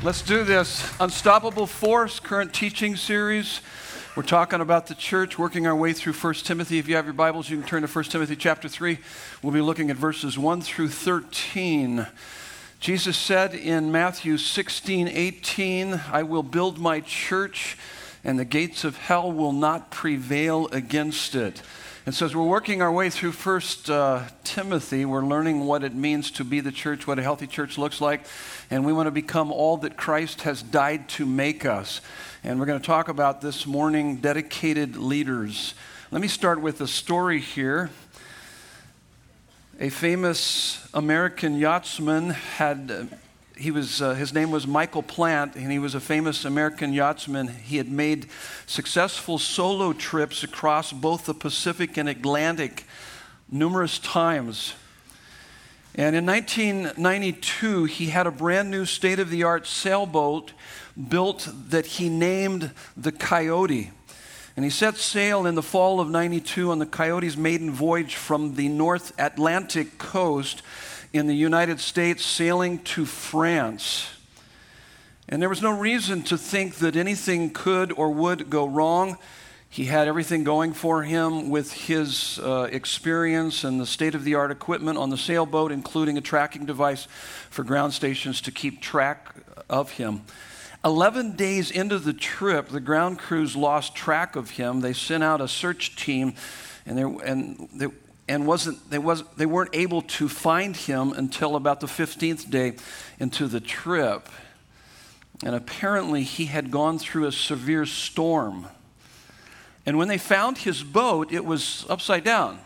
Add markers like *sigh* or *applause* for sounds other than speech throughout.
Let's do this. Unstoppable Force, current teaching series. We're talking about the church, working our way through 1 Timothy. If you have your Bibles, you can turn to 1 Timothy chapter 3. We'll be looking at verses 1 through 13. Jesus said in Matthew 16, 18, I will build my church, and the gates of hell will not prevail against it. And so, as we're working our way through First uh, Timothy, we're learning what it means to be the church, what a healthy church looks like, and we want to become all that Christ has died to make us. And we're going to talk about this morning dedicated leaders. Let me start with a story here. A famous American yachtsman had uh, he was, uh, his name was Michael Plant, and he was a famous American yachtsman. He had made successful solo trips across both the Pacific and Atlantic numerous times. And in 1992, he had a brand new state of the art sailboat built that he named the Coyote. And he set sail in the fall of 92 on the Coyote's maiden voyage from the North Atlantic coast in the United States sailing to France. And there was no reason to think that anything could or would go wrong. He had everything going for him with his uh, experience and the state of the art equipment on the sailboat, including a tracking device for ground stations to keep track of him. 11 days into the trip, the ground crews lost track of him. They sent out a search team, and, there, and they, and wasn't, they, was, they weren't able to find him until about the 15th day into the trip. And apparently, he had gone through a severe storm. And when they found his boat, it was upside down.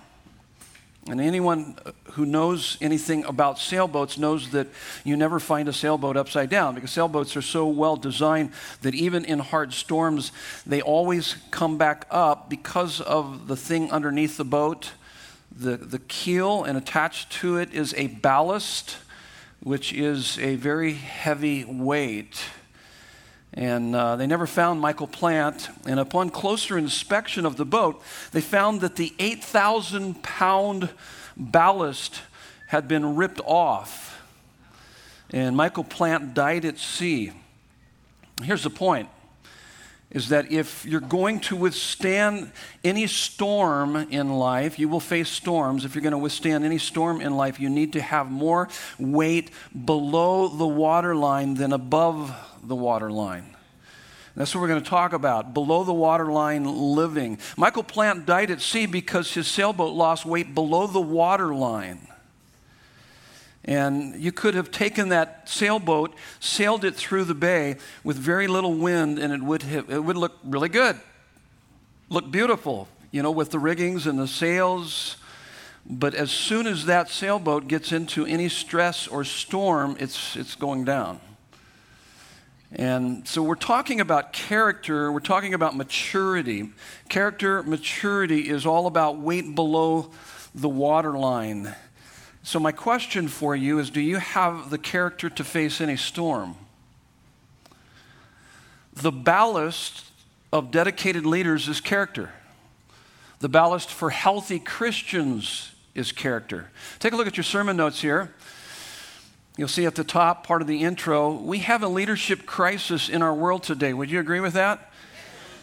And anyone who knows anything about sailboats knows that you never find a sailboat upside down because sailboats are so well designed that even in hard storms, they always come back up because of the thing underneath the boat the, the keel, and attached to it is a ballast, which is a very heavy weight. And uh, they never found Michael Plant. And upon closer inspection of the boat, they found that the 8,000 pound ballast had been ripped off. And Michael Plant died at sea. Here's the point is that if you're going to withstand any storm in life, you will face storms. If you're going to withstand any storm in life, you need to have more weight below the waterline than above the waterline. That's what we're going to talk about below the waterline living. Michael Plant died at sea because his sailboat lost weight below the waterline. And you could have taken that sailboat, sailed it through the bay with very little wind, and it would, have, it would look really good, look beautiful, you know, with the riggings and the sails. But as soon as that sailboat gets into any stress or storm, it's, it's going down. And so we're talking about character, we're talking about maturity. Character maturity is all about weight below the waterline. So, my question for you is Do you have the character to face any storm? The ballast of dedicated leaders is character. The ballast for healthy Christians is character. Take a look at your sermon notes here. You'll see at the top part of the intro, we have a leadership crisis in our world today. Would you agree with that?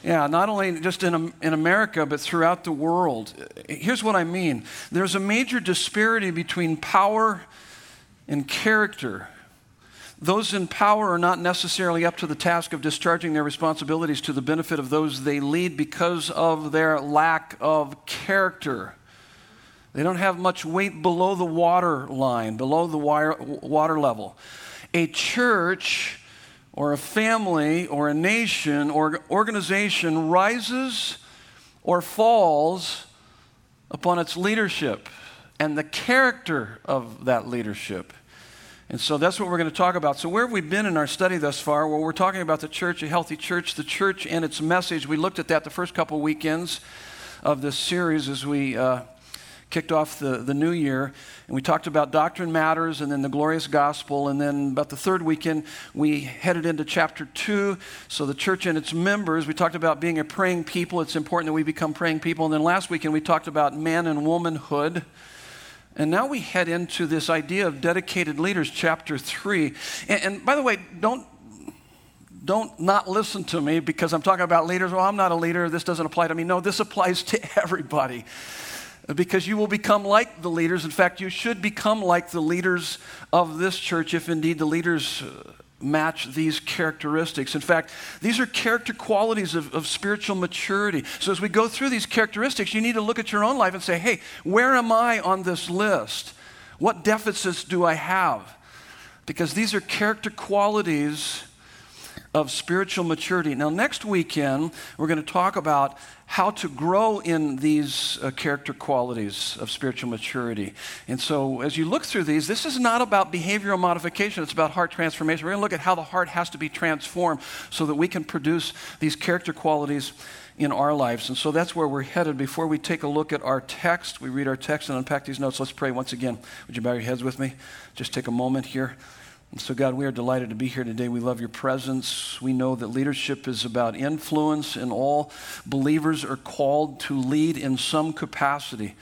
Yeah, not only just in, in America, but throughout the world. Here's what I mean there's a major disparity between power and character. Those in power are not necessarily up to the task of discharging their responsibilities to the benefit of those they lead because of their lack of character. They don't have much weight below the water line, below the wire, water level. A church or a family or a nation or organization rises or falls upon its leadership and the character of that leadership. And so that's what we're going to talk about. So, where have we been in our study thus far? Well, we're talking about the church, a healthy church, the church and its message. We looked at that the first couple weekends of this series as we uh, kicked off the, the new year. And we talked about doctrine matters and then the glorious gospel. And then about the third weekend, we headed into chapter two. So the church and its members, we talked about being a praying people. It's important that we become praying people. And then last weekend, we talked about man and womanhood. And now we head into this idea of dedicated leaders, chapter three. And, and by the way, don't don't not listen to me because I'm talking about leaders. Well, I'm not a leader. This doesn't apply to me. No, this applies to *laughs* everybody because you will become like the leaders. In fact, you should become like the leaders of this church if indeed the leaders uh, match these characteristics. In fact, these are character qualities of, of, spiritual maturity. So as we go through these characteristics, you need to look at your own life and say, hey, where am I on this list? What deficits do I have? Because these are character qualities of spiritual maturity. Now, next weekend, we're going to talk about how to grow in these uh, character qualities of spiritual maturity. And so, as you look through these, this is not about behavioral modification, it's about heart transformation. We're going to look at how the heart has to be transformed so that we can produce these character qualities in our lives. And so that's where we're headed. Before we take a look at our text, we read our text and unpack these notes. Let's pray once again. Would you bow your heads with me? Just take a moment here. And so, God, we are delighted to be here today. We love your presence. We know that leadership is about influence, and all believers are called to lead in some capacity.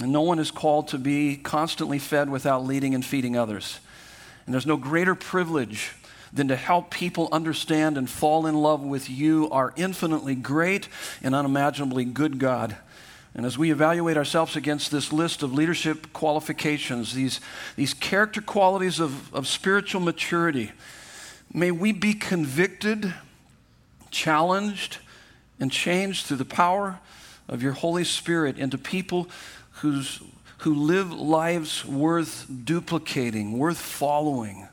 And no one is called to be constantly fed without leading and feeding others. And there's no greater privilege than to help people understand and fall in love with you, our infinitely great and unimaginably good God. And as we evaluate ourselves against this list of leadership qualifications, these, these character qualities of, of spiritual maturity, may we be convicted, challenged, and changed through the power of your Holy Spirit into people who's, who live lives worth duplicating, worth following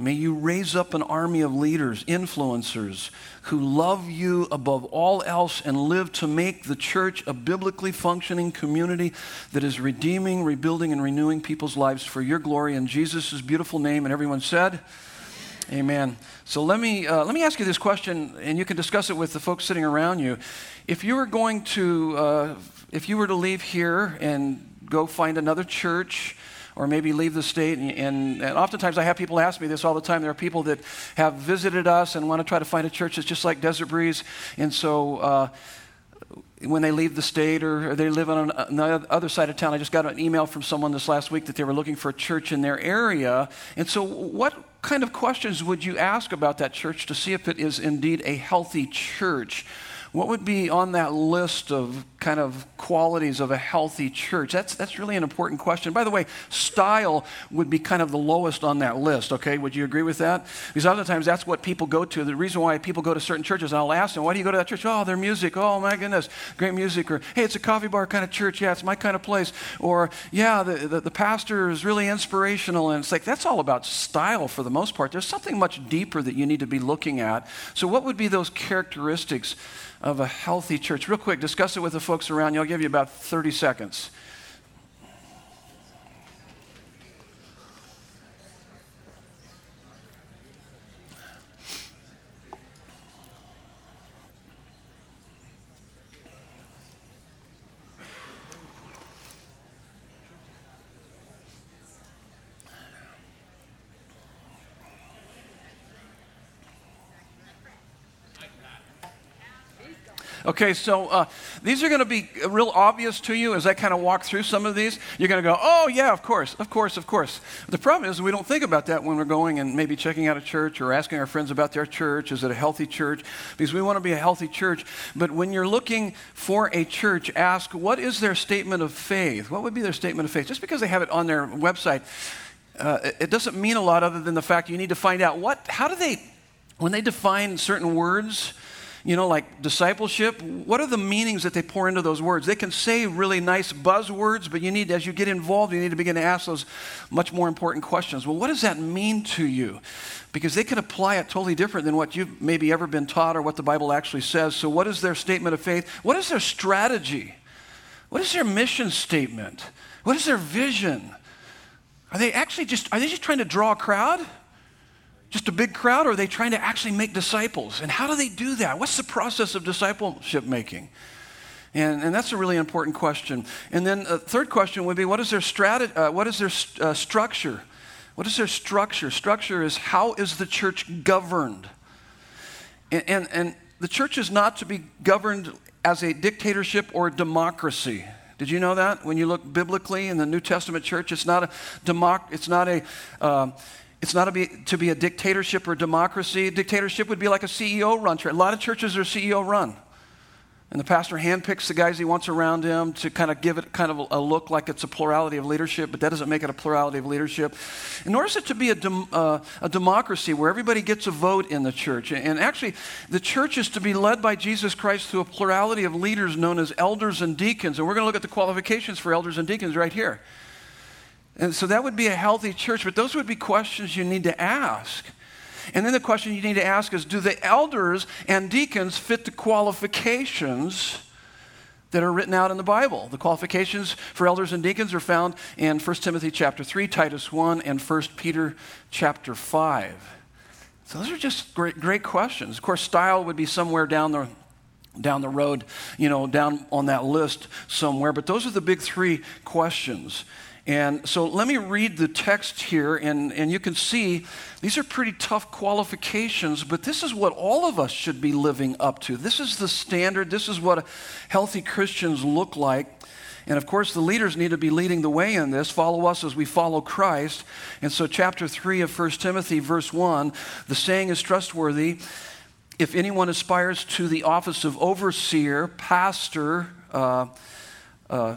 May you raise up an army of leaders, influencers, who love you above all else and live to make the church a biblically functioning community that is redeeming, rebuilding, and renewing people's lives for your glory in Jesus' beautiful name. And everyone said, Amen. So let me, uh, let me ask you this question, and you can discuss it with the folks sitting around you. If you were going to, uh, if you were to leave here and go find another church, or maybe leave the state. And, and, oftentimes I have people ask me this all the time. There are people that have visited us and want to try to find a church that's just like Desert Breeze. And so uh, when they leave the state or, they live on, an, the other side of town, I just got an email from someone this last week that they were looking for a church in their area. And so, what kind of questions would you ask about that church to see if it is indeed a healthy church? What would be on that list of kind of qualities of a healthy church? That's, that's really an important question. By the way, style would be kind of the lowest on that list, okay? Would you agree with that? Because oftentimes that's what people go to. The reason why people go to certain churches, and I'll ask them, why do you go to that church? Oh, their music. Oh, my goodness, great music. Or, hey, it's a coffee bar kind of church. Yeah, it's my kind of place. Or, yeah, the, the, the pastor is really inspirational. And it's like, that's all about style for the most part. There's something much deeper that you need to be looking at. So, what would be those characteristics? of a healthy church. Real quick, discuss it with the folks around you. I'll give you about 30 seconds. Okay, so uh, these are going to be real obvious to you as I kind of walk through some of these. You're going to go, oh, yeah, of course, of course, of course. The problem is we don't think about that when we're going and maybe checking out a church or asking our friends about their church. Is it a healthy church? Because we want to be a healthy church. But when you're looking for a church, ask, what is their statement of faith? What would be their statement of faith? Just because they have it on their website, uh, it doesn't mean a lot other than the fact you need to find out what, how do they, when they define certain words, you know, like discipleship, what are the meanings that they pour into those words? They can say really nice buzzwords, but you need, as you get involved, you need to begin to ask those much more important questions. Well, what does that mean to you? Because they can apply it totally different than what you've maybe ever been taught or what the Bible actually says. So, what is their statement of faith? What is their strategy? What is their mission statement? What is their vision? Are they actually just, are they just trying to draw a crowd? Just a big crowd, or are they trying to actually make disciples? And how do they do that? What's the process of discipleship making? And, and that's a really important question. And then a third question would be what is their, strate- uh, what is their st- uh, structure? What is their structure? Structure is how is the church governed? And, and, and the church is not to be governed as a dictatorship or a democracy. Did you know that? When you look biblically in the New Testament church, it's not a democ- it's not a uh, It's not to be, to be a dictatorship or democracy. A dictatorship would be like a CEO run church. A lot of churches are CEO run. And the pastor handpicks the guys he wants around him to kind of give it kind of a look like it's a plurality of leadership, but that doesn't make it a plurality of leadership. And nor is it to be a, dem, uh, a democracy where everybody gets a vote in the church. And actually, the church is to be led by Jesus Christ through a plurality of leaders known as elders and deacons. And we're going to look at the qualifications for elders and deacons right here. And so that would be a healthy church, but those would be questions you need to ask. And then the question you need to ask is do the elders and deacons fit the qualifications that are written out in the Bible? The qualifications for elders and deacons are found in 1 Timothy chapter 3, Titus 1, and 1 Peter chapter 5. So those are just great, great questions. Of course, style would be somewhere down the down the road, you know, down on that list somewhere. But those are the big three questions. And so let me read the text here, and, and you can see these are pretty tough qualifications, but this is what all of us should be living up to. This is the standard, this is what healthy Christians look like. And of course, the leaders need to be leading the way in this. Follow us as we follow Christ. And so, chapter 3 of 1 Timothy, verse 1, the saying is trustworthy. If anyone aspires to the office of overseer, pastor, uh, uh,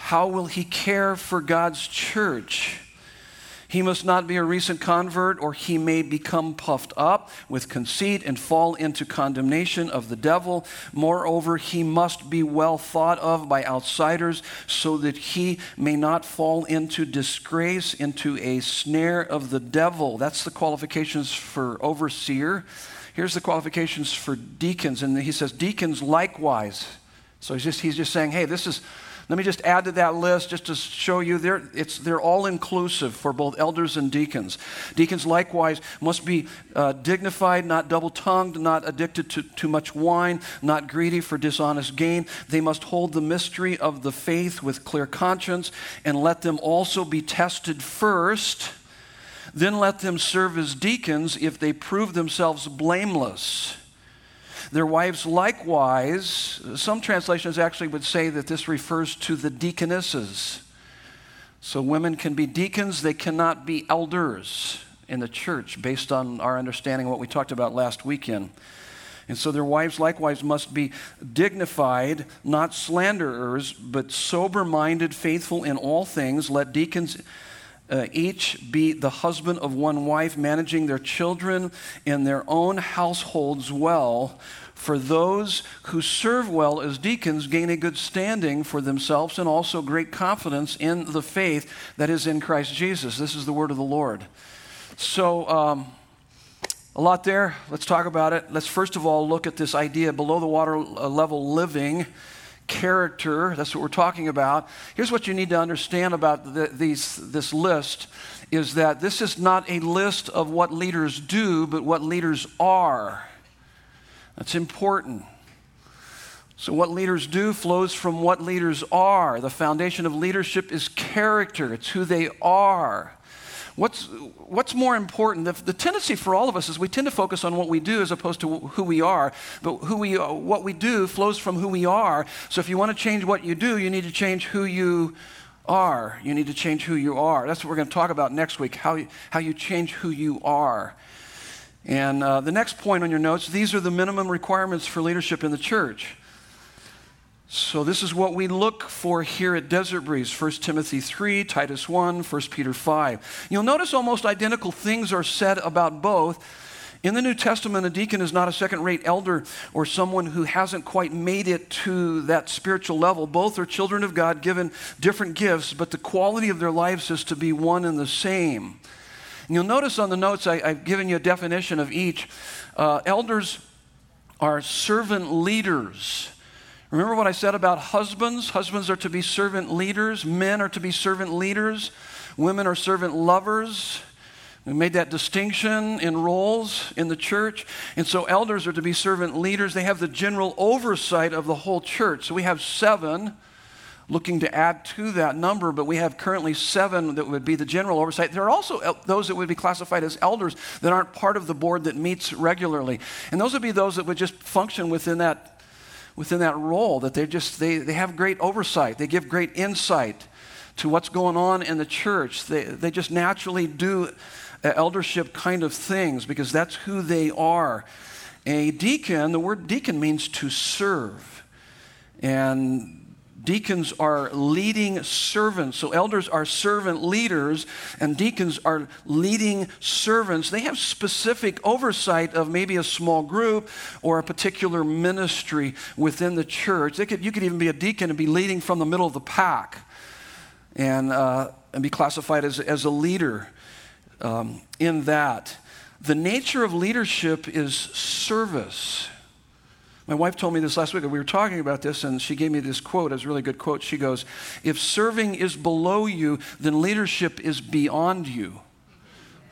how will he care for God's church? He must not be a recent convert, or he may become puffed up with conceit and fall into condemnation of the devil. Moreover, he must be well thought of by outsiders, so that he may not fall into disgrace, into a snare of the devil. That's the qualifications for overseer. Here's the qualifications for deacons. And he says, deacons likewise. So he's just, he's just saying, hey, this is let me just add to that list just to show you they're, they're all inclusive for both elders and deacons. Deacons likewise must be uh, dignified, not double tongued, not addicted to too much wine, not greedy for dishonest gain. They must hold the mystery of the faith with clear conscience and let them also be tested first. Then let them serve as deacons if they prove themselves blameless. Their wives likewise, some translations actually would say that this refers to the deaconesses. So women can be deacons, they cannot be elders in the church based on our understanding of what we talked about last weekend. And so their wives likewise must be dignified, not slanderers, but sober minded, faithful in all things. Let deacons uh, each be the husband of one wife, managing their children and their own households well. For those who serve well as deacons gain a good standing for themselves and also great confidence in the faith that is in Christ Jesus. This is the word of the Lord. So, um, a lot there. Let's talk about it. Let's first of all look at this idea below the water uh, level living character. That's what we're talking about. Here's what you need to understand about the, these, this list is that this is not a list of what leaders do, but what leaders are. That's important. So, what leaders do flows from what leaders are. The foundation of leadership is character, it's who they are. What's, what's more important? The, the, tendency for all of us is we tend to focus on what we do as opposed to who we are. But who we, what we do flows from who we are. So if you want to change what you do, you need to change who you are. You need to change who you are. That's what we're going to talk about next week how you, how you change who you are. And uh, the next point on your notes these are the minimum requirements for leadership in the church. So, this is what we look for here at Desert Breeze 1 Timothy 3, Titus 1, 1 Peter 5. You'll notice almost identical things are said about both. In the New Testament, a deacon is not a second rate elder or someone who hasn't quite made it to that spiritual level. Both are children of God given different gifts, but the quality of their lives is to be one and the same. And you'll notice on the notes I, have given you a definition of each. Uh, elders are servant leaders. Remember what I said about husbands? Husbands are to be servant leaders, men are to be servant leaders, women are servant lovers. We made that distinction in roles in the church. And so elders are to be servant leaders. They have the general oversight of the whole church. So we have seven looking to add to that number, but we have currently seven that would be the general oversight. There are also those that would be classified as elders that aren't part of the board that meets regularly. And those would be those that would just function within that within that role that they just they, they have great oversight. They give great insight to what's going on in the church. They, they just naturally do uh, eldership kind of things because that's who they are. A deacon the word deacon means to serve. And Deacons are leading servants. So elders are servant leaders, and deacons are leading servants. They have specific oversight of maybe a small group or a particular ministry within the church. Could, you could even be a deacon and be leading from the middle of the pack and, uh, and be classified as, as a leader um, in that. The nature of leadership is service. My wife told me this last week. And we were talking about this, and she gave me this quote. It's a really good quote. She goes, If serving is below you, then leadership is beyond you.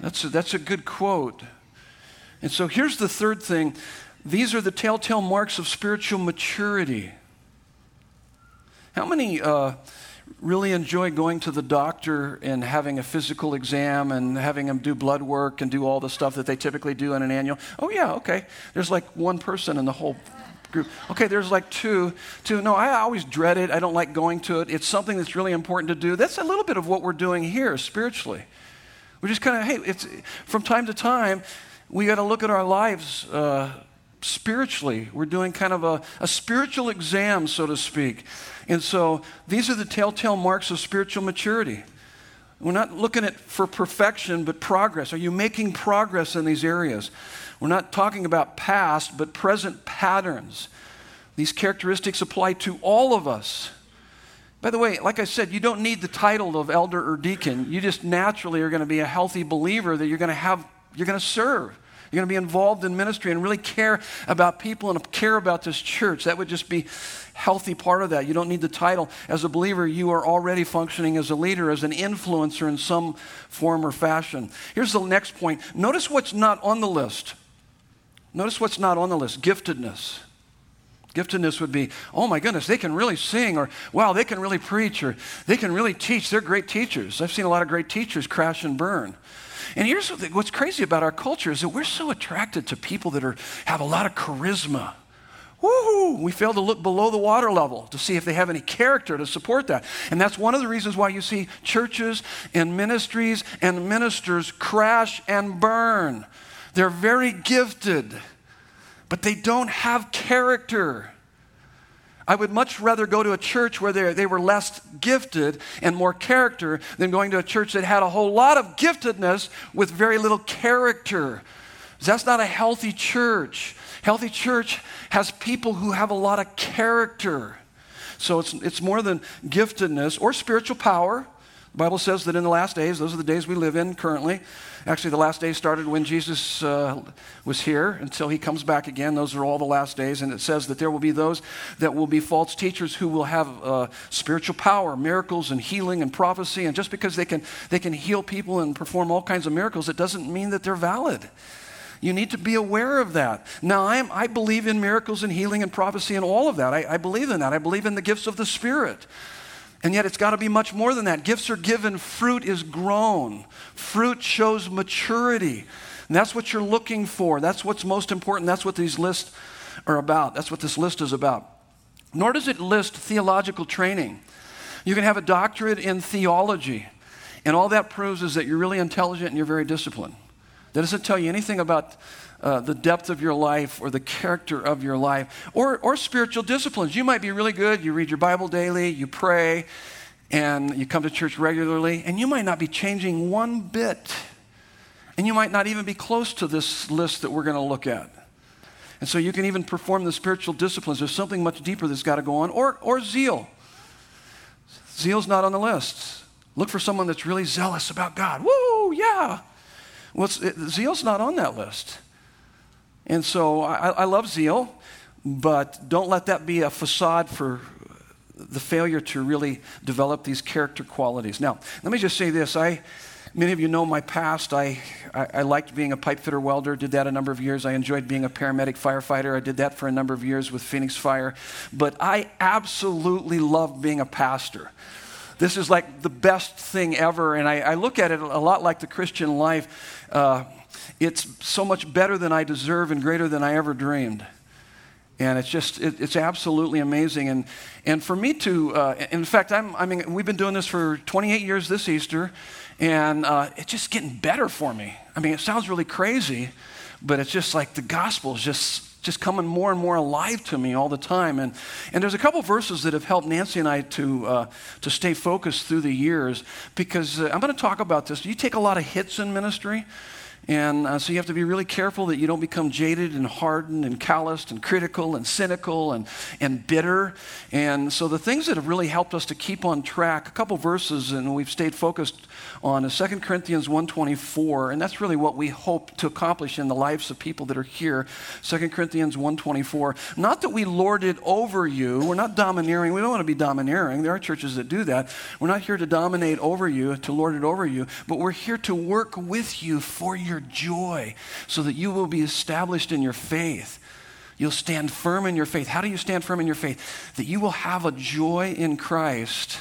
That's a, that's a good quote. And so here's the third thing these are the telltale marks of spiritual maturity. How many uh, really enjoy going to the doctor and having a physical exam and having them do blood work and do all the stuff that they typically do in an annual? Oh, yeah, okay. There's like one person in the whole group. Okay, there's like two. Two. No, I always dread it. I don't like going to it. It's something that's really important to do. That's a little bit of what we're doing here spiritually. We're just kind of, hey, it's from time to time, we got to look at our lives uh, spiritually. We're doing kind of a, a spiritual exam, so to speak. And so these are the telltale marks of spiritual maturity. We're not looking at for perfection, but progress. Are you making progress in these areas? We're not talking about past, but present patterns. These characteristics apply to all of us. By the way, like I said, you don't need the title of elder or deacon. You just naturally are going to be a healthy believer that you're going to have, you're going to serve. You're going to be involved in ministry and really care about people and care about this church. That would just be healthy part of that. You don't need the title. As a believer, you are already functioning as a leader, as an influencer in some form or fashion. Here's the next point. Notice what's not on the list. Notice what's not on the list giftedness. Giftedness would be, oh my goodness, they can really sing, or wow, they can really preach, or they can really teach. They're great teachers. I've seen a lot of great teachers crash and burn. And here's what's crazy about our culture is that we're so attracted to people that are, have a lot of charisma. We fail to look below the water level to see if they have any character to support that. And that's one of the reasons why you see churches and ministries and ministers crash and burn they're very gifted, but they don't have character. I would much rather go to a church where they, were less gifted and more character than going to a church that had a whole lot of giftedness with very little character. That's not a healthy church. Healthy church has people who have a lot of character. So it's, it's more than giftedness or spiritual power. The Bible says that in the last days, those are the days we live in currently, Actually, the last days started when Jesus uh, was here until he comes back again. Those are all the last days. And it says that there will be those that will be false teachers who will have uh, spiritual power, miracles, and healing and prophecy. And just because they can, they can heal people and perform all kinds of miracles, it doesn't mean that they're valid. You need to be aware of that. Now, I'm, i believe in miracles and healing and prophecy and all of that. I, I believe in that. I believe in the gifts of the Spirit. And yet, it's got to be much more than that. Gifts are given, fruit is grown. Fruit shows maturity. And that's what you're looking for. That's what's most important. That's what these lists are about. That's what this list is about. Nor does it list theological training. You can have a doctorate in theology, and all that proves is that you're really intelligent and you're very disciplined. That doesn't tell you anything about uh, the depth of your life or the character of your life or, or spiritual disciplines. You might be really good. You read your Bible daily, you pray, and you come to church regularly, and you might not be changing one bit. And you might not even be close to this list that we're going to look at. And so you can even perform the spiritual disciplines. There's something much deeper that's got to go on. Or, or zeal. Zeal's not on the list. Look for someone that's really zealous about God. Woo, yeah. Well, it, zeal's not on that list. And so I, I love zeal, but don't let that be a facade for the failure to really develop these character qualities. Now, let me just say this. I Many of you know my past. I, I, I, liked being a pipe fitter welder, did that a number of years. I enjoyed being a paramedic firefighter. I did that for a number of years with Phoenix Fire. But I absolutely love being a pastor. This is like the best thing ever. And I, I look at it a lot like the Christian life. Uh, it's so much better than I deserve and greater than I ever dreamed. And it's just, it, it's absolutely amazing. And, and for me to, uh, in fact, I'm, I mean, we've been doing this for 28 years this Easter, and uh, it's just getting better for me. I mean, it sounds really crazy, but it's just like the gospel is just just coming more and more alive to me all the time. And, and there's a couple verses that have helped Nancy and I to, uh, to stay focused through the years because uh, I'm going to talk about this. You take a lot of hits in ministry. And uh, so you have to be really careful that you don't become jaded and hardened and calloused and critical and cynical and, and bitter. And so the things that have really helped us to keep on track, a couple verses, and we've stayed focused on is 2 Corinthians 1.24, and that's really what we hope to accomplish in the lives of people that are here. 2 Corinthians 1.24. Not that we lord it over you. We're not domineering. We don't want to be domineering. There are churches that do that. We're not here to dominate over you, to lord it over you, but we're here to work with you for your joy so that you will be established in your faith. You'll stand firm in your faith. How do you stand firm in your faith? That you will have a joy in Christ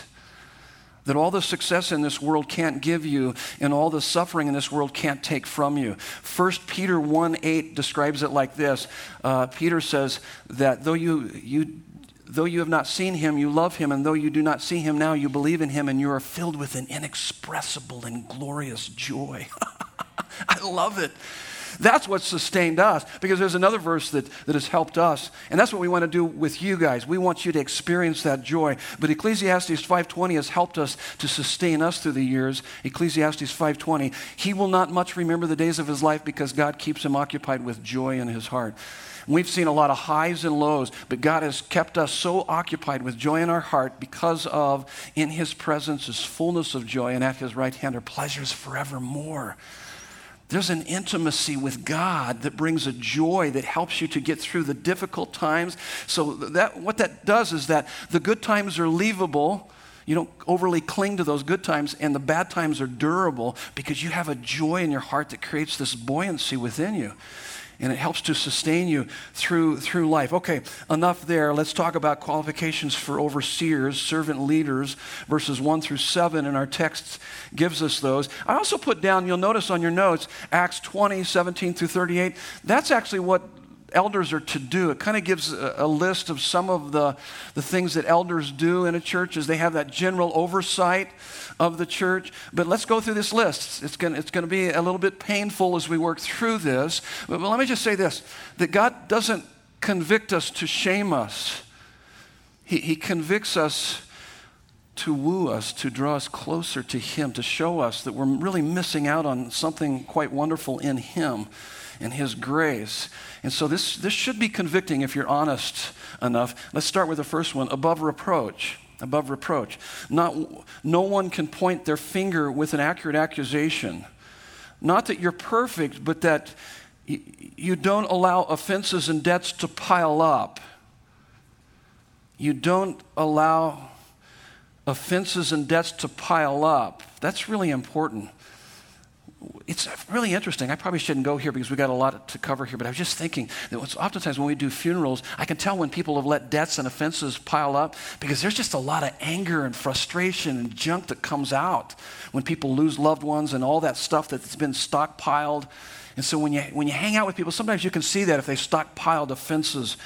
that all the success in this world can't give you and all the suffering in this world can't take from you. 1 Peter 1 8 describes it like this uh, Peter says that though you, you though you have not seen him, you love him, and though you do not see him now, you believe in him, and you are filled with an inexpressible and glorious joy. *laughs* *laughs* I love it. That's what sustained us because there's another verse that, that has helped us. And that's what we want to do with you guys. We want you to experience that joy. But Ecclesiastes 5.20 has helped us to sustain us through the years. Ecclesiastes 5.20, he will not much remember the days of his life because God keeps him occupied with joy in his heart. We've seen a lot of highs and lows, but God has kept us so occupied with joy in our heart because of in his presence is fullness of joy, and at his right hand are pleasures forevermore. There's an intimacy with God that brings a joy that helps you to get through the difficult times. So that what that does is that the good times are leavable. You don't overly cling to those good times, and the bad times are durable because you have a joy in your heart that creates this buoyancy within you and it helps to sustain you through, through life. Okay, enough there. Let's talk about qualifications for overseers, servant leaders, verses 1 through 7, and our text gives us those. I also put down, you'll notice on your notes, Acts 20, 17 through 38. That's actually what elders are to do. It kind of gives a, a, list of some of the, the things that elders do in a church as they have that general oversight of the church. But let's go through this list. It's going it's to be a little bit painful as we work through this. But, but let me just say this that God doesn't convict us to shame us, He, he convicts us to woo us, to draw us closer to Him, to show us that we're really missing out on something quite wonderful in Him and His grace. And so this, this should be convicting if you're honest enough. Let's start with the first one above reproach above reproach. Not, no one can point their finger with an accurate accusation. Not that you're perfect, but that you don't allow offenses and debts to pile up. You don't allow offenses and debts to pile up. That's really important it's really interesting. I probably shouldn't go here because we've got a lot to cover here, but I was just thinking that oftentimes when we do funerals, I can tell when people have let debts and offenses pile up because there's just a lot of anger and frustration and junk that comes out when people lose loved ones and all that stuff that's been stockpiled. And so when you, when you hang out with people, sometimes you can see that if they stockpiled offenses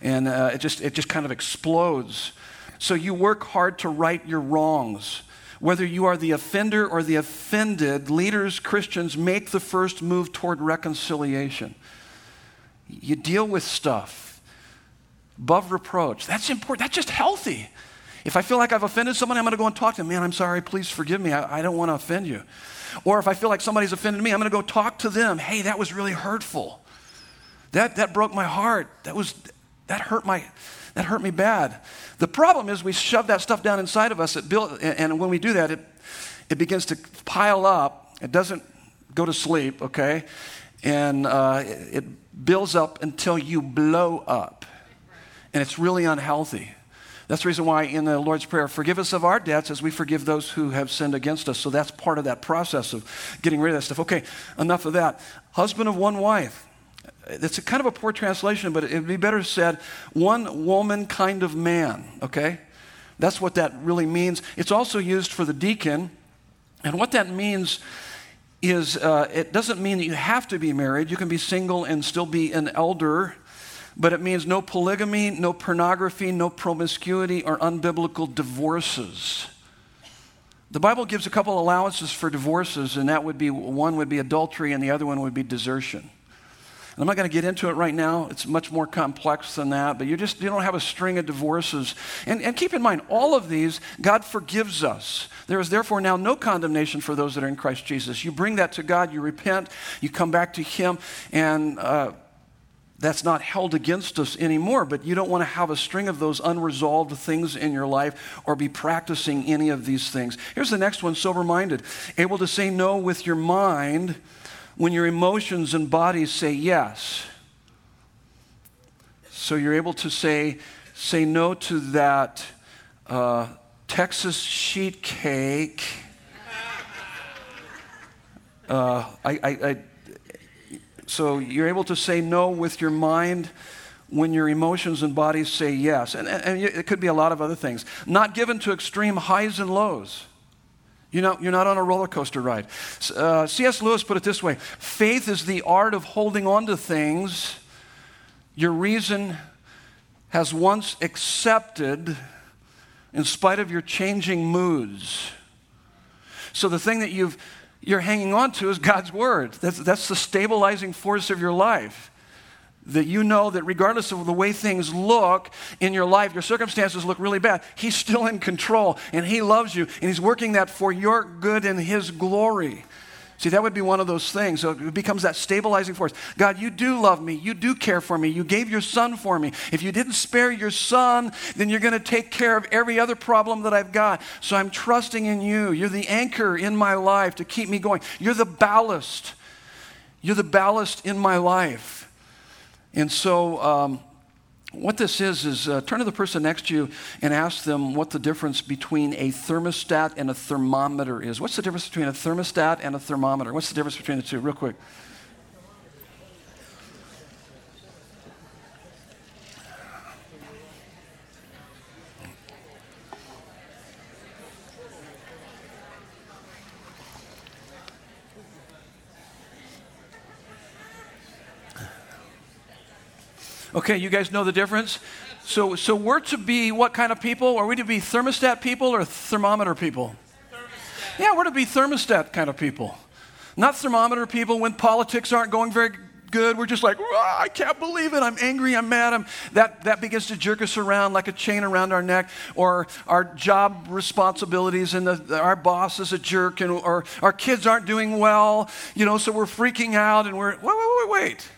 and uh, it, just, it just kind of explodes. So you work hard to right your wrongs. Whether you are the offender or the offended, leaders, Christians, make the first move toward reconciliation. You deal with stuff above reproach. That's important. That's just healthy. If I feel like I've offended someone, I'm going to go and talk to them. Man, I'm sorry. Please forgive me. I, I don't want to offend you. Or if I feel like somebody's offended me, I'm going to go talk to them. Hey, that was really hurtful. That, that broke my heart. That, was, that hurt my that hurt me bad. The problem is we shove that stuff down inside of us, it build, and when we do that, it, it begins to pile up. It doesn't go to sleep, okay? And uh, it, it builds up until you blow up. And it's really unhealthy. That's the reason why in the Lord's Prayer, forgive us of our debts as we forgive those who have sinned against us. So that's part of that process of getting rid of that stuff. Okay, enough of that. Husband of one wife. It's a kind of a poor translation, but it'd be better said one woman kind of man, okay? That's what that really means. It's also used for the deacon. And what that means is uh, it doesn't mean that you have to be married. You can be single and still be an elder but it means no polygamy, no pornography, no promiscuity, or unbiblical divorces. The Bible gives a couple allowances for divorces, and that would be one would be adultery, and the other one would be desertion. I'm not going to get into it right now. It's much more complex than that, but you just you don't have a string of divorces. And, and keep in mind, all of these, God forgives us. There is therefore now no condemnation for those that are in Christ Jesus. You bring that to God, you repent, you come back to Him, and uh, that's not held against us anymore, but you don't want to have a string of those unresolved things in your life or be practicing any of these things. Here's the next one sober minded. Able to say no with your mind when your emotions and bodies say yes. So you're able to say, say no to that uh, Texas sheet cake. Uh, I, I, I so you're able to say no with your mind when your emotions and bodies say yes. And, and it could be a lot of other things. Not given to extreme highs and lows. You're not, you're not on a roller coaster ride. Uh, C.S. Lewis put it this way faith is the art of holding on to things your reason has once accepted in spite of your changing moods. So the thing that you've you're hanging on to is God's word. That's, that's the stabilizing force of your life. That you know that regardless of the way things look in your life, your circumstances look really bad, He's still in control and He loves you and He's working that for your good and His glory. See, that would be one of those things. So it becomes that stabilizing force. God, you do love me. You do care for me. You gave your son for me. If you didn't spare your son, then you're going to take care of every other problem that I've got. So I'm trusting in you. You're the anchor in my life to keep me going. You're the ballast. You're the ballast in my life. And so, um, what this is, is uh, turn to the person next to you and ask them what the difference between a thermostat and a thermometer is. What's the difference between a thermostat and a thermometer? What's the difference between the two, real quick? Okay, you guys know the difference? So, so we're to be what kind of people? Are we to be thermostat people or thermometer people? Thermostat. Yeah, we're to be thermostat kind of people. Not thermometer people when politics aren't going very good. We're just like, I can't believe it. I'm angry. I'm mad. I'm, that, that begins to jerk us around like a chain around our neck, or our job responsibilities, and the, our boss is a jerk, and, or our kids aren't doing well, you know, so we're freaking out, and we're, wait, wait, wait, wait.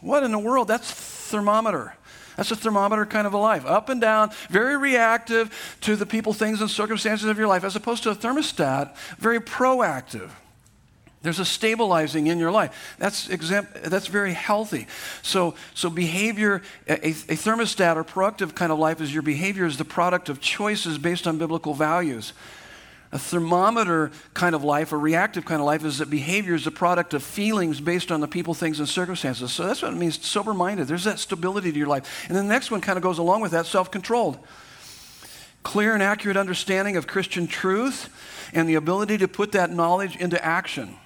What in the world? That's thermometer. That's a thermometer kind of a life. Up and down, very reactive to the people, things, and circumstances of your life, as opposed to a thermostat, very proactive. There's a stabilizing in your life. That's, exempt, that's very healthy. So, so behavior, a, a thermostat or proactive kind of life is your behavior is the product of choices based on biblical values. A thermometer kind of life, a reactive kind of life, is that behavior is a product of feelings based on the people, things, and circumstances. So that's what it means sober minded. There's that stability to your life. And then the next one kind of goes along with that self controlled. Clear and accurate understanding of Christian truth and the ability to put that knowledge into action.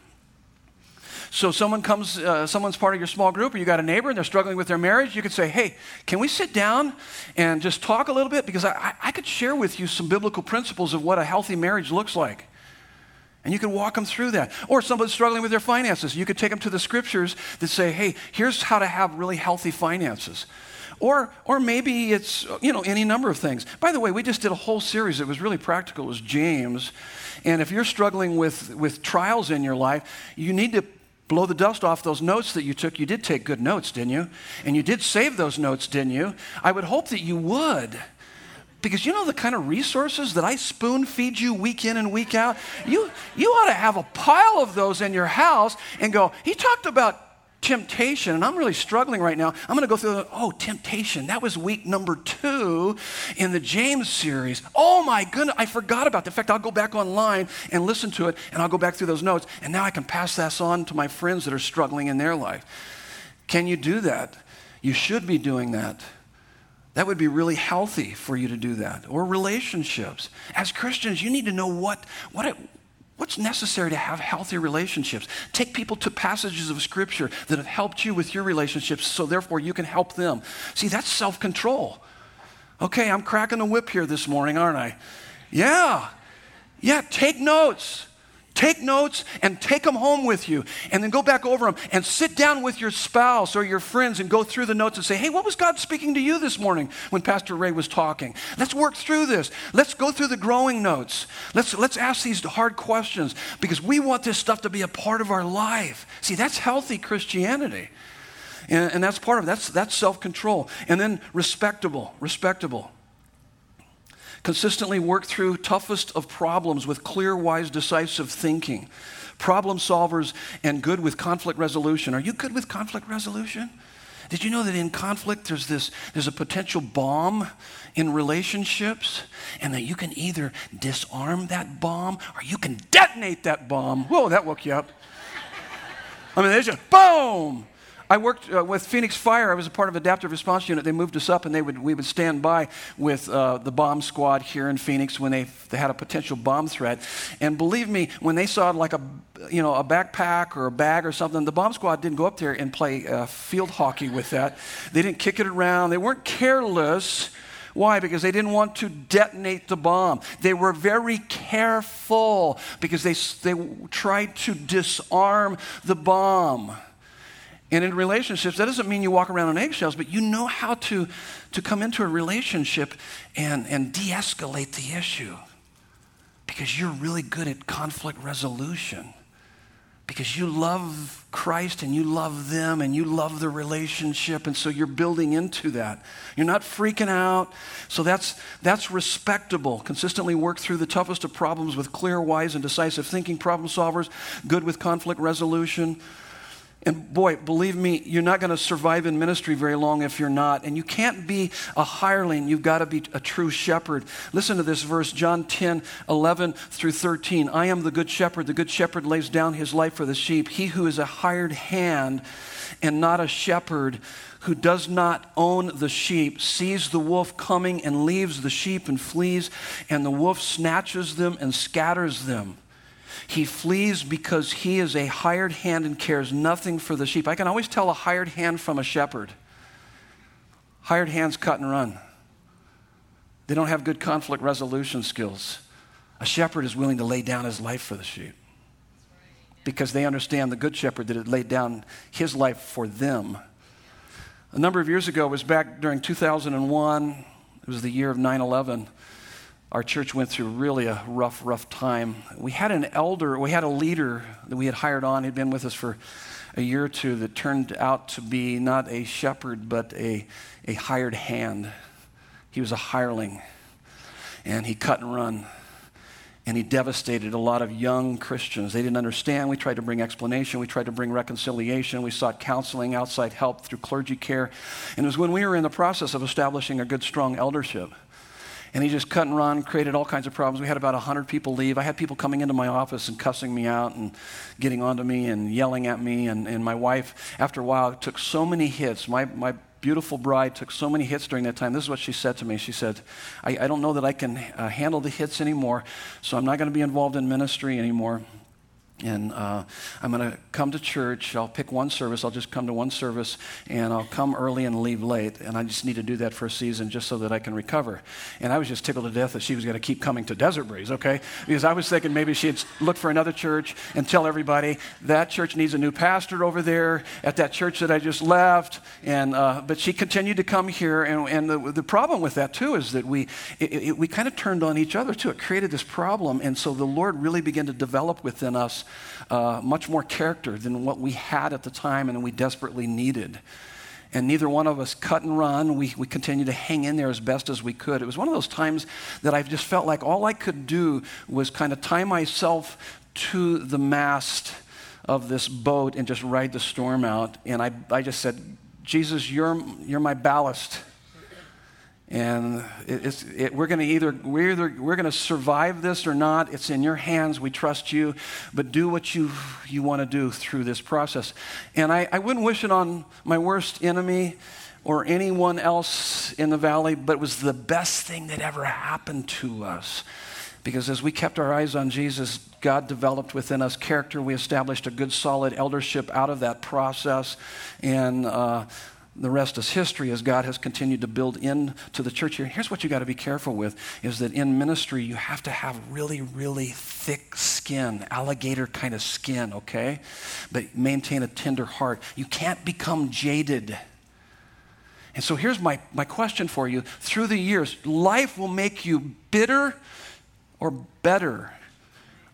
So someone comes, uh, someone's part of your small group, or you got a neighbor and they're struggling with their marriage. You could say, "Hey, can we sit down and just talk a little bit? Because I, I could share with you some biblical principles of what a healthy marriage looks like." And you could walk them through that. Or somebody's struggling with their finances. You could take them to the scriptures that say, hey, here's how to have really healthy finances. Or, or maybe it's, you know, any number of things. By the way, we just did a whole series that was really practical. It was James. And if you're struggling with, with trials in your life, you need to blow the dust off those notes that you took. You did take good notes, didn't you? And you did save those notes, didn't you? I would hope that you would. Because you know the kind of resources that I spoon feed you week in and week out? You, you ought to have a pile of those in your house and go, he talked about temptation, and I'm really struggling right now. I'm going to go through, oh, temptation. That was week number two in the James series. Oh my goodness, I forgot about that. In fact, I'll go back online and listen to it, and I'll go back through those notes, and now I can pass this on to my friends that are struggling in their life. Can you do that? You should be doing that. That would be really healthy for you to do that. Or relationships. As Christians, you need to know what, what, it, What's necessary to have healthy relationships? Take people to passages of Scripture that have helped you with your relationships so therefore you can help them. See, that's self control. Okay, I'm cracking the whip here this morning, aren't I? Yeah. Yeah, take notes. Take notes and take them home with you. And then go back over them and sit down with your spouse or your friends and go through the notes and say, hey, what was God speaking to you this morning when Pastor Ray was talking? Let's work through this. Let's go through the growing notes. Let's, let's ask these hard questions because we want this stuff to be a part of our life. See, that's healthy Christianity. And, and that's part of it. That's, that's self control. And then respectable, respectable. Consistently work through toughest of problems with clear, wise, decisive thinking. Problem solvers and good with conflict resolution. Are you good with conflict resolution? Did you know that in conflict there's this there's a potential bomb in relationships and that you can either disarm that bomb or you can detonate that bomb. Whoa, that woke you up. I mean, there's just boom. I worked uh, with Phoenix Fire. I was a part of adaptive response unit. They moved us up, and they would, we would stand by with uh, the bomb squad here in Phoenix when they, they had a potential bomb threat. And believe me, when they saw like a you know a backpack or a bag or something, the bomb squad didn't go up there and play uh, field hockey with that. They didn't kick it around. They weren't careless. Why? Because they didn't want to detonate the bomb. They were very careful because they, they tried to disarm the bomb. And in relationships, that doesn't mean you walk around on eggshells, but you know how to, to come into a relationship and, and de escalate the issue because you're really good at conflict resolution. Because you love Christ and you love them and you love the relationship, and so you're building into that. You're not freaking out. So that's, that's respectable. Consistently work through the toughest of problems with clear, wise, and decisive thinking, problem solvers, good with conflict resolution. And boy, believe me, you're not going to survive in ministry very long if you're not. And you can't be a hireling. You've got to be a true shepherd. Listen to this verse, John 10, 11 through 13. I am the good shepherd. The good shepherd lays down his life for the sheep. He who is a hired hand and not a shepherd, who does not own the sheep, sees the wolf coming and leaves the sheep and flees, and the wolf snatches them and scatters them. He flees because he is a hired hand and cares nothing for the sheep. I can always tell a hired hand from a shepherd. Hired hands cut and run. They don't have good conflict resolution skills. A shepherd is willing to lay down his life for the sheep because they understand the good shepherd that had laid down his life for them. A number of years ago, it was back during 2001, it was the year of 9 11 our church went through really a rough, rough time. We had an elder, we had a leader that we had hired on, he'd been with us for a year or two, that turned out to be not a shepherd, but a, a hired hand. He was a hireling, and he cut and run. And he devastated a lot of young Christians. They didn't understand. We tried to bring explanation. We tried to bring reconciliation. We sought counseling, outside help through clergy care. And it was when we were in the process of establishing a good, strong eldership and he just cut and run, created all kinds of problems. We had about 100 people leave. I had people coming into my office and cussing me out and getting onto me and yelling at me. And, and my wife, after a while, took so many hits. My, my beautiful bride took so many hits during that time. This is what she said to me. She said, I, I don't know that I can uh, handle the hits anymore, so I'm not going to be involved in ministry anymore. And uh, I'm going to come to church. I'll pick one service. I'll just come to one service and I'll come early and leave late. And I just need to do that for a season just so that I can recover. And I was just tickled to death that she was going to keep coming to Desert Breeze, okay? Because I was thinking maybe she'd look for another church and tell everybody that church needs a new pastor over there at that church that I just left. And, uh, but she continued to come here. And, and the, the problem with that, too, is that we, it, it, we kind of turned on each other, too. It created this problem. And so the Lord really began to develop within us uh, much more character than what we had at the time and we desperately needed. And neither one of us cut and run. We, we continued to hang in there as best as we could. It was one of those times that I just felt like all I could do was kind of tie myself to the mast of this boat and just ride the storm out. And I, I just said, Jesus, you're, you're my ballast. And it, it, we're going to either we're either we're going to survive this or not. It's in your hands. We trust you, but do what you you want to do through this process. And I, I wouldn't wish it on my worst enemy or anyone else in the valley, but it was the best thing that ever happened to us. Because as we kept our eyes on Jesus, God developed within us character. We established a good, solid eldership out of that process. And uh, the rest is history as God has continued to build into the church here. Here's what you got to be careful with is that in ministry you have to have really really thick skin, alligator kind of skin, okay? But maintain a tender heart. You can't become jaded. And so here's my, my question for you. Through the years, life will make you bitter or better.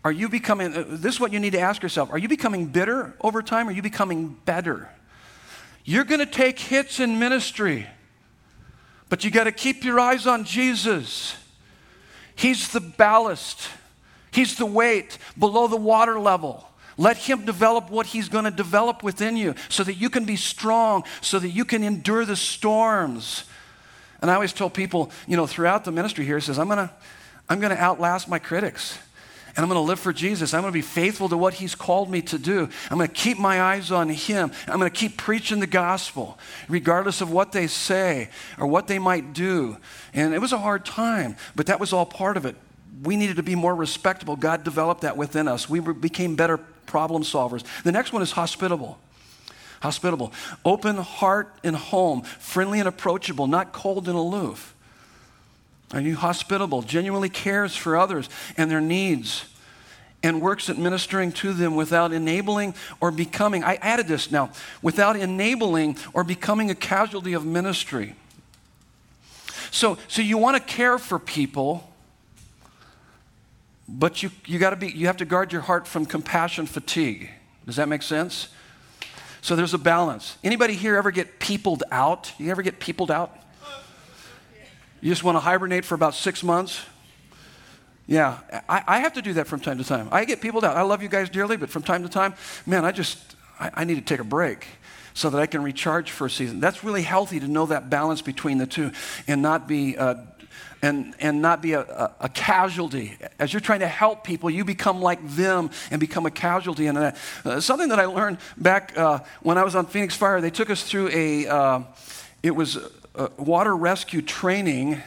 Are you becoming, uh, this is what you need to ask yourself. Are you becoming bitter over time or are you becoming better? You're going to take hits in ministry, but you got to keep your eyes on Jesus. He's the ballast, He's the weight below the water level. Let Him develop what He's going to develop within you so that you can be strong, so that you can endure the storms. And I always tell people, you know, throughout the ministry here, He says, I'm going to, I'm going to outlast my critics and I'm going to live for Jesus. I'm going to be faithful to what He's called me to do. I'm going to keep my eyes on Him. I'm going to keep preaching the gospel, regardless of what they say or what they might do. And it was a hard time, but that was all part of it. We needed to be more respectable. God developed that within us. We became better problem solvers. The next one is hospitable. Hospitable. Open heart and home, friendly and approachable, not cold and aloof. Are you hospitable? Genuinely cares for others and their needs and works at ministering to them without enabling or becoming, I added this now, without enabling or becoming a casualty of ministry. So, so you want to care for people, but you, you, gotta be, you have to guard your heart from compassion fatigue. Does that make sense? So there's a balance. Anybody here ever get peopled out? You ever get peopled out? You just want to hibernate for about six months? Yeah, I, I, have to do that from time to time. I get people down. I love you guys dearly, but from time to time, man, I just, I, I need to take a break so that I can recharge for a season. That's really healthy to know that balance between the two and not be, uh, and, and not be a, a, a, casualty. As you're trying to help people, you become like them and become a casualty. And uh, something that I learned back uh, when I was on Phoenix Fire, they took us through a, uh, it was uh, water rescue training.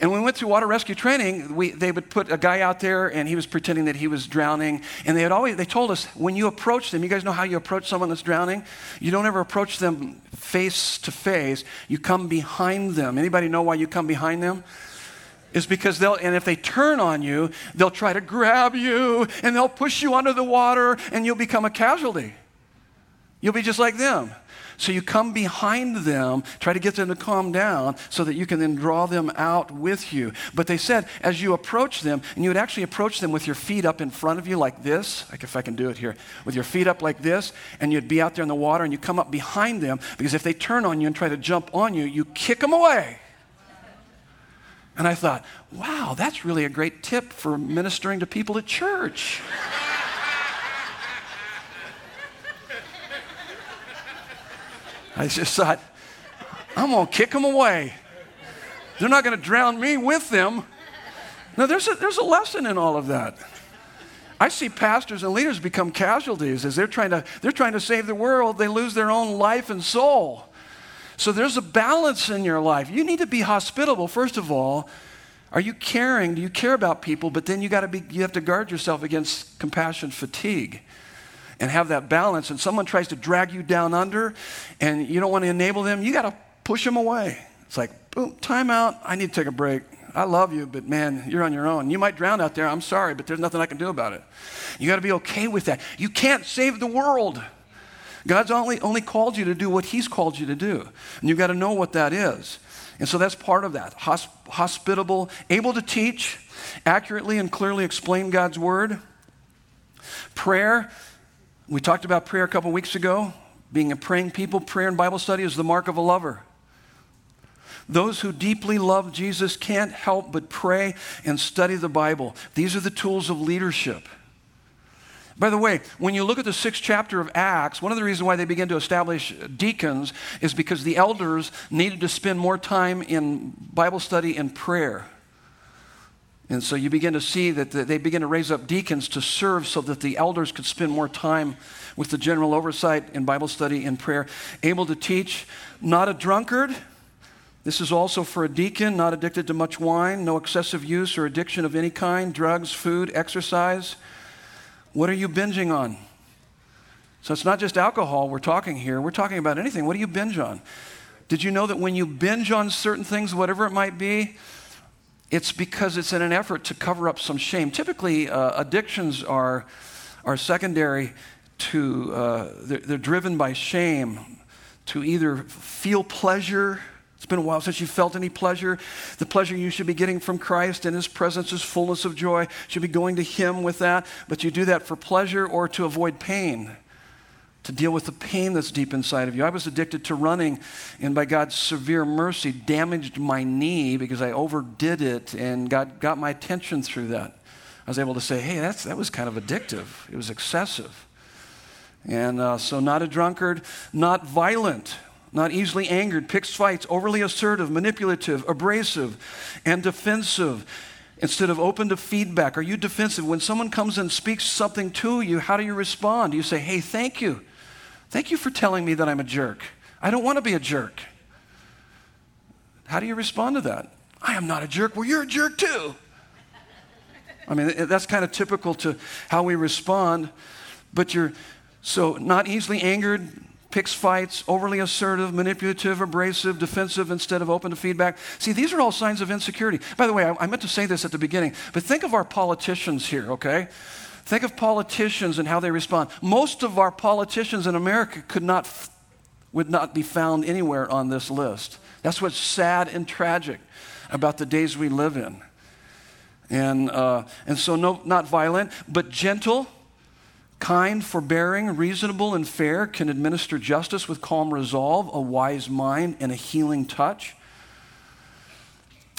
And when we went through water rescue training, we, they would put a guy out there and he was pretending that he was drowning. And they had always, they told us, when you approach them, you guys know how you approach someone that's drowning? You don't ever approach them face to face. You come behind them. Anybody know why you come behind them? is because they'll, and if they turn on you, they'll try to grab you and they'll push you under the water and you'll become a casualty. You'll be just like them. So you come behind them, try to get them to calm down so that you can then draw them out with you. But they said, as you approach them, and you would actually approach them with your feet up in front of you like this, like if I can do it here, with your feet up like this, and you'd be out there in the water and you come up behind them because if they turn on you and try to jump on you, you kick them away. And I thought, wow, that's really a great tip for ministering to people at church. I just thought, I'm going to kick them away. They're not going to drown me with them. Now, there's a, there's a lesson in all of that. I see pastors and leaders become casualties as they're trying, to, they're trying to save the world. They lose their own life and soul. So there's a balance in your life. You need to be hospitable, first of all. Are you caring? Do you care about people? But then you got to be you have to guard yourself against compassion fatigue and have that balance, and someone tries to drag you down under and you don't want to enable them, you got to push them away. It's like, boom, time out. I need to take a break. I love you, but man, you're on your own. You might drown out there. I'm sorry, but there's nothing I can do about it. You got to be okay with that. You can't save the world. God's only, only called you to do what He's called you to do. And you've got to know what that is. And so that's part of that. Hosp- hospitable, able to teach accurately and clearly explain God's word. Prayer, we talked about prayer a couple weeks ago. Being a praying people, prayer and Bible study is the mark of a lover. Those who deeply love Jesus can't help but pray and study the Bible. These are the tools of leadership. By the way, when you look at the sixth chapter of Acts, one of the reasons why they began to establish deacons is because the elders needed to spend more time in Bible study and prayer. And so you begin to see that they begin to raise up deacons to serve so that the elders could spend more time with the general oversight in Bible study and prayer, able to teach, not a drunkard. This is also for a deacon, not addicted to much wine, no excessive use or addiction of any kind, drugs, food, exercise. What are you binging on? So it's not just alcohol we're talking here, we're talking about anything. What do you binge on? Did you know that when you binge on certain things, whatever it might be, it's because it's in an effort to cover up some shame. Typically, uh, addictions are, are secondary to, uh, they're, they're driven by shame to either feel pleasure. It's been a while since you felt any pleasure. The pleasure you should be getting from Christ in His presence is fullness of joy. Should be going to Him with that, but you do that for pleasure or to avoid pain, to deal with the pain that's deep inside of you. I was addicted to running, and by God's severe mercy, damaged my knee because I overdid it, and God got my attention through that. I was able to say, hey, that's, that was kind of addictive. It was excessive. And uh, so, not a drunkard, not violent, not easily angered, picks fights, overly assertive, manipulative, abrasive, and defensive. Instead of open to feedback, are you defensive? When someone comes and speaks something to you, how do you respond? Do you say, hey, thank you? Thank you for telling me that I'm a jerk. I don't want to be a jerk. How do you respond to that? I am not a jerk. Well, you're a jerk too. I mean, that's kind of typical to how we respond. But you're, so, not easily angered, picks fights, overly assertive, manipulative, abrasive, defensive instead of open to feedback. See, these are all signs of insecurity. By the way, I, I meant to say this at the beginning, but think of our politicians here, okay? Think of politicians and how they respond. Most of our politicians in America could not, would not be found anywhere on this list. That's what's sad and tragic about the days we live in. And, uh, and so, no, not violent, but gentle, kind, forbearing, reasonable, and fair, can administer justice with calm resolve, a wise mind, and a healing touch.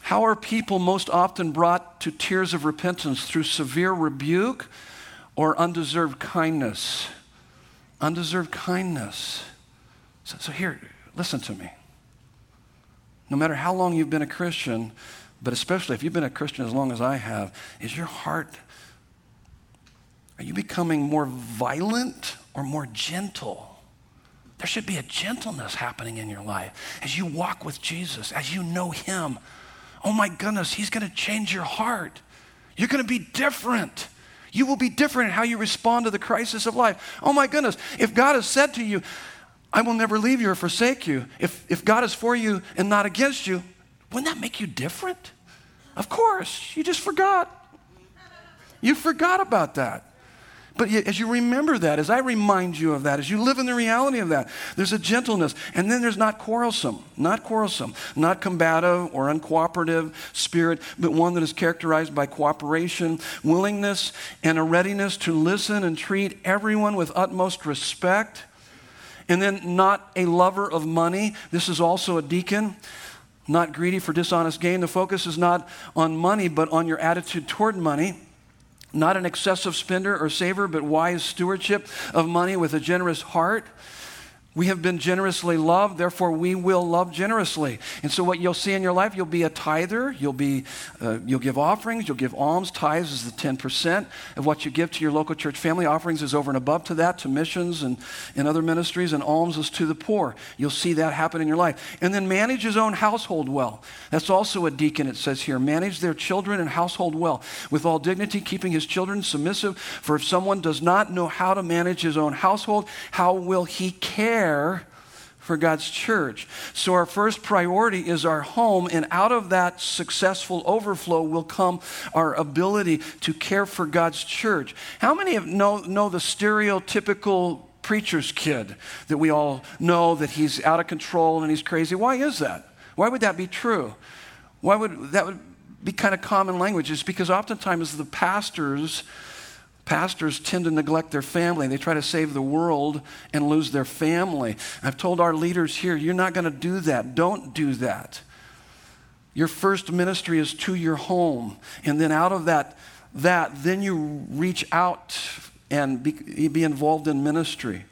How are people most often brought to tears of repentance? Through severe rebuke or undeserved kindness? Undeserved kindness. So, so, here, listen to me. No matter how long you've been a Christian, but especially if you've been a Christian as long as I have, is your heart are you becoming more violent or more gentle? There should be a gentleness happening in your life as you walk with Jesus, as you know Him. Oh my goodness, He's going to change your heart. You're going to be different. You will be different in how you respond to the crisis of life. Oh my goodness, if God has said to you, I will never leave you or forsake you, if, if God is for you and not against you, wouldn't that make you different? Of course, you just forgot. You forgot about that. But as you remember that, as I remind you of that, as you live in the reality of that, there's a gentleness. And then there's not quarrelsome, not quarrelsome, not combative or uncooperative spirit, but one that is characterized by cooperation, willingness, and a readiness to listen and treat everyone with utmost respect. And then not a lover of money. This is also a deacon not greedy for dishonest gain. The focus is not on money, but on your attitude toward money not an excessive spender or saver, but wise stewardship of money with a generous heart. We have been generously loved, therefore we will love generously. And so, what you'll see in your life, you'll be a tither. You'll be, uh, you'll give offerings. You'll give alms. Tithes is the ten percent of what you give to your local church family. Offerings is over and above to that, to missions and, and other ministries. And alms is to the poor. You'll see that happen in your life. And then manage his own household well. That's also a deacon. It says here, manage their children and household well with all dignity, keeping his children submissive. For if someone does not know how to manage his own household, how will he care? For God's church. So, our first priority is our home, and out of that successful overflow will come our ability to care for God's church. How many of know, know the stereotypical preacher's kid that we all know that he's out of control and he's crazy? Why is that? Why would that be true? Why would that would be kind of common language? It's because oftentimes the pastors Pastors tend to neglect their family. They try to save the world and lose their family. I've told our leaders here, you're not going to do that. Don't do that. Your first ministry is to your home. And then out of that, that then you reach out and be, be involved in ministry.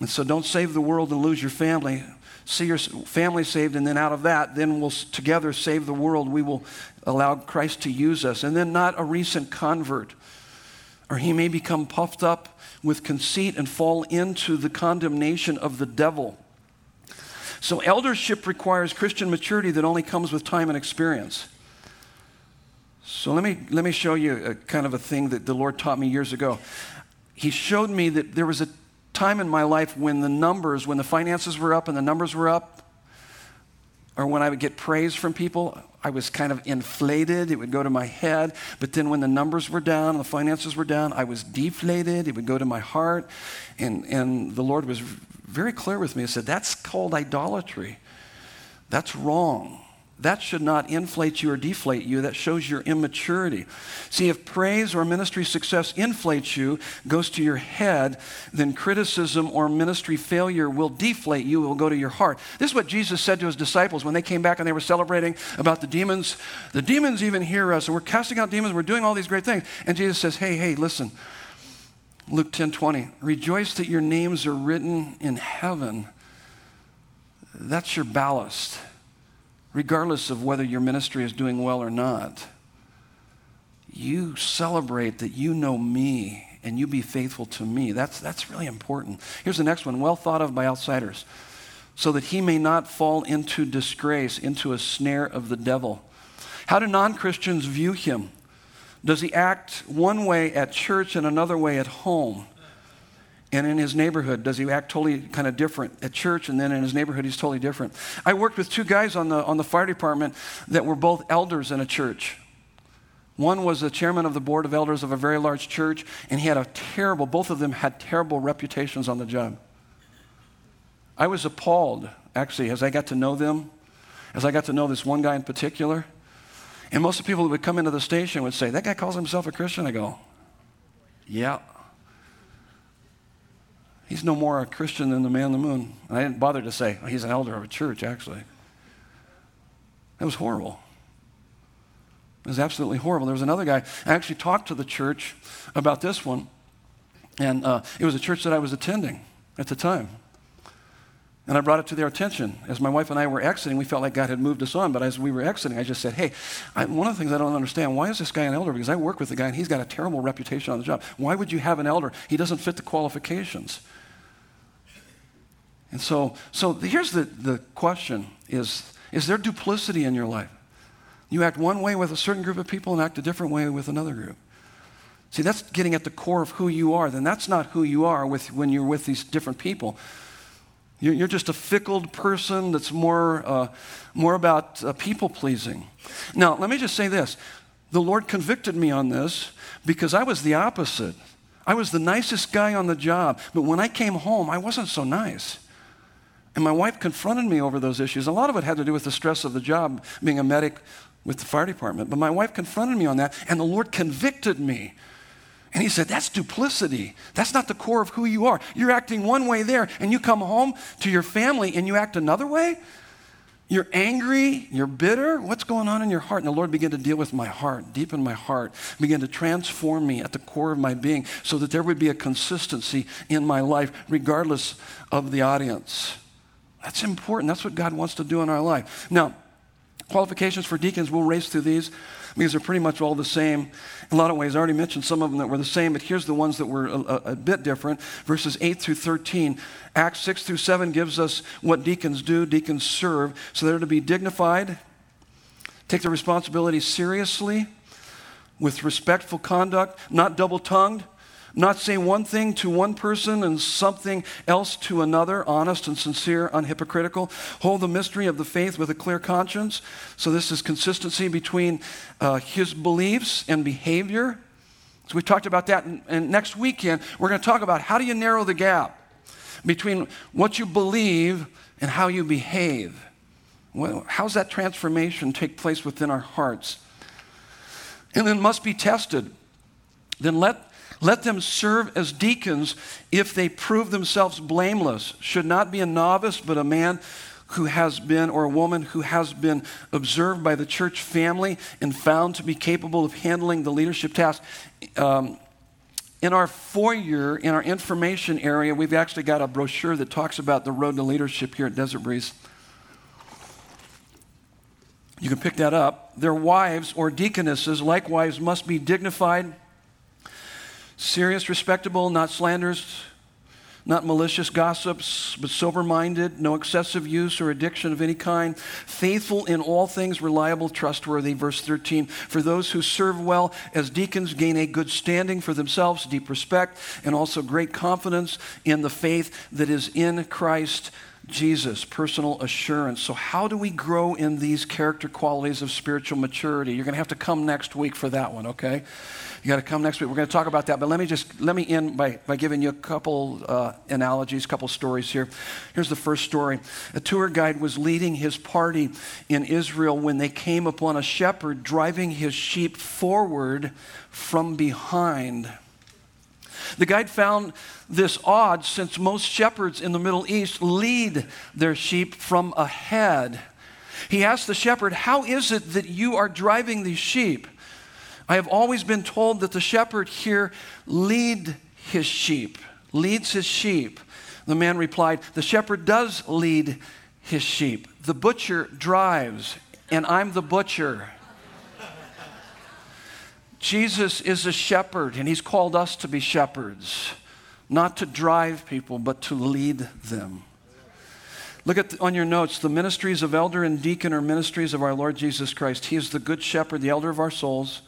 And so don't save the world and lose your family. See your family saved, and then out of that, then we'll together save the world. We will allow Christ to use us. And then not a recent convert, or he may become puffed up with conceit and fall into the condemnation of the devil. So, eldership requires Christian maturity that only comes with time and experience. So, let me, let me show you a kind of a thing that the Lord taught me years ago. He showed me that there was a time in my life when the numbers, when the finances were up and the numbers were up, or when I would get praise from people, I was kind of inflated. It would go to my head. But then when the numbers were down, the finances were down, I was deflated. It would go to my heart. And, and the Lord was very clear with me. He said, That's called idolatry. That's wrong that should not inflate you or deflate you. That shows your immaturity. See, if praise or ministry success inflates you, goes to your head, then criticism or ministry failure will deflate you, it will go to your heart. This is what Jesus said to his disciples when they came back and they were celebrating about the demons. The demons even hear us, and we're casting out demons, we're doing all these great things. And Jesus says, Hey, hey, listen. Luke 10 20. Rejoice that your names are written in heaven. That's your ballast regardless of whether your ministry is doing well or not. You celebrate that you know me and you be faithful to me. That's, that's really important. Here's the next one well thought of by outsiders, so that he may not fall into disgrace, into a snare of the devil. How do non Christians view him? Does he act one way at church and another way at home? And in his neighborhood does he act totally kind of different at church? And then in his neighborhood he's totally different. I worked with two guys on the, on the fire department that were both elders in a church. One was the chairman of the board of elders of a very large church and he had a terrible both of them had terrible reputations on the job. I was appalled actually as i got to know them as i got to know this one guy in particular. And most of the people that would come into the station would say that guy calls himself a christian. I go yeah He's no more a Christian than the man on the moon. And I didn't bother to say, oh, he's an elder of a church, actually. That was horrible. It was absolutely horrible. There was another guy, I actually talked to the church about this one, and uh, it was a church that I was attending at the time. And I brought it to their attention. As my wife and I were exiting, we felt like God had moved us on. But as we were exiting, I just said, Hey, I, one of the things I don't understand, why is this guy an elder? Because I work with the guy and he's got a terrible reputation on the job. Why would you have an elder? He doesn't fit the qualifications. And so, so here's the, the question is, is there duplicity in your life? You act one way with a certain group of people and act a different way with another group. See, that's getting at the core of who you are. Then that's not who you are with, when you're with these different people. You're, you're just a fickle person that's more, uh, more about uh, people pleasing. Now, let me just say this the Lord convicted me on this because I was the opposite. I was the nicest guy on the job, but when I came home, I wasn't so nice. And my wife confronted me over those issues. A lot of it had to do with the stress of the job, being a medic with the fire department. But my wife confronted me on that, and the Lord convicted me. And he said, That's duplicity. That's not the core of who you are. You're acting one way there, and you come home to your family and you act another way? You're angry, you're bitter. What's going on in your heart? And the Lord began to deal with my heart, deep in my heart, began to transform me at the core of my being so that there would be a consistency in my life, regardless of the audience. That's important. That's what God wants to do in our life. Now, qualifications for deacons, we'll race through these because they're pretty much all the same. In a lot of ways, I already mentioned some of them that were the same, but here's the ones that were a, a, bit different. Verses 8 through 13. Acts 6 through 7 gives us what deacons do. Deacons serve. So they're to be dignified, take their responsibility seriously, with respectful conduct, not double tongued not say one thing to one person and something else to another, honest and sincere, unhypocritical. Hold the mystery of the faith with a clear conscience. So, this is consistency between uh, his beliefs and behavior. So, we talked about that. And, next weekend, we're going to talk about how do you narrow the gap between what you believe and how you behave. Well, how's that transformation take place within our hearts? And then must be tested. Then let let them serve as deacons if they prove themselves blameless. Should not be a novice, but a man who has been, or a woman who has been observed by the church family and found to be capable of handling the leadership task. Um, In our foyer, in our information area, we've actually got a brochure that talks about the road to leadership here at Desert Breeze. You can pick that up. Their wives or deaconesses likewise must be dignified, serious, respectable, not slanderers, not malicious gossips, but sober minded, no excessive use or addiction of any kind, faithful in all things, reliable, trustworthy. Verse 13 For those who serve well as deacons gain a good standing for themselves, deep respect, and also great confidence in the faith that is in Christ Jesus, personal assurance. So, how do we grow in these character qualities of spiritual maturity? You're going to have to come next week for that one, okay? You got to come next week. We're going to talk about that. But let me just let me end by, by giving you a couple uh, analogies, a couple stories here. Here's the first story. A tour guide was leading his party in Israel when they came upon a shepherd driving his sheep forward from behind. The guide found this odd since most shepherds in the Middle East lead their sheep from ahead. He asked the shepherd, How is it that you are driving these sheep? I have always been told that the shepherd here lead his sheep, leads his sheep. The man replied, The shepherd does lead his sheep. The butcher drives, and I'm the butcher. Jesus is a shepherd, and he's called us to be shepherds, not to drive people, but to lead them. Look at the, on your notes the ministries of elder and deacon are ministries of our Lord Jesus Christ. He is the good shepherd, the elder of our souls.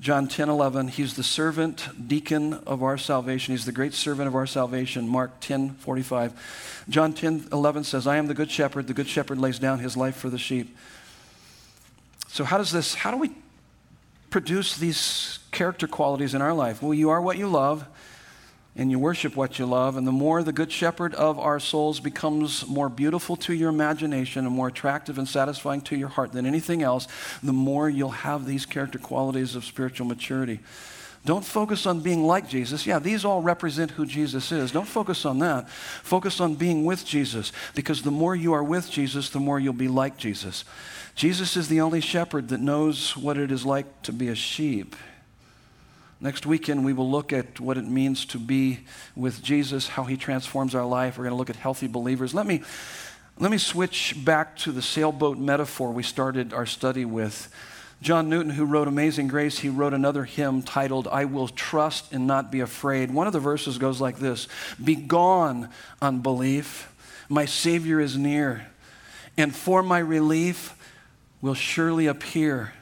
John 10 11, he's the servant deacon of our salvation. He's the great servant of our salvation. Mark 10 45. John 10 11 says, I am the good shepherd. The good shepherd lays down his life for the sheep. So, how does this, how do we produce these character qualities in our life? Well, you are what you love, and you worship what you love. And the more the good shepherd of our souls becomes more beautiful to your imagination and more attractive and satisfying to your heart than anything else, the more you'll have these character qualities of spiritual maturity. Don't focus on being like Jesus. Yeah, these all represent who Jesus is. Don't focus on that. Focus on being with Jesus because the more you are with Jesus, the more you'll be like Jesus. Jesus is the only shepherd that knows what it is like to be a sheep. Next weekend, we will look at what it means to be with Jesus, how he transforms our life. We're going to look at healthy believers. Let me, let me switch back to the sailboat metaphor we started our study with. John Newton, who wrote Amazing Grace, he wrote another hymn titled, I Will Trust and Not Be Afraid. One of the verses goes like this Be gone, unbelief. My Savior is near. And for my relief, will surely appear.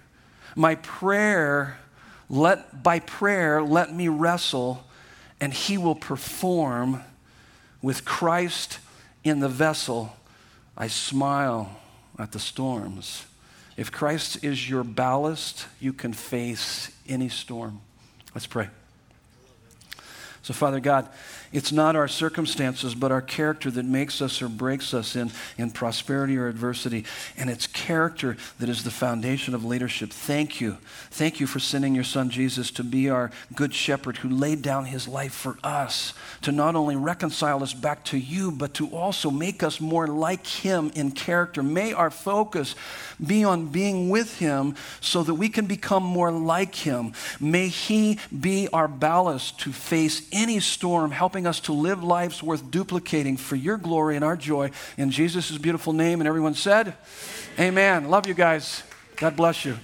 My prayer, let by prayer let me wrestle, and he will perform with Christ in the vessel. I smile at the storms. If Christ is your ballast, you can face any storm. Let's pray. So, Father God, it's not our circumstances, but our character that makes us or breaks us in, in prosperity or adversity. And it's character that is the foundation of leadership. Thank you. Thank you for sending your son Jesus to be our good shepherd who laid down his life for us, to not only reconcile us back to you, but to also make us more like him in character. May our focus be on being with him so that we can become more like him. May he be our ballast to face any storm, helping us to live lives worth duplicating for your glory and our joy. In Jesus' beautiful name. And everyone said, Amen. Amen. Love you guys. God bless you.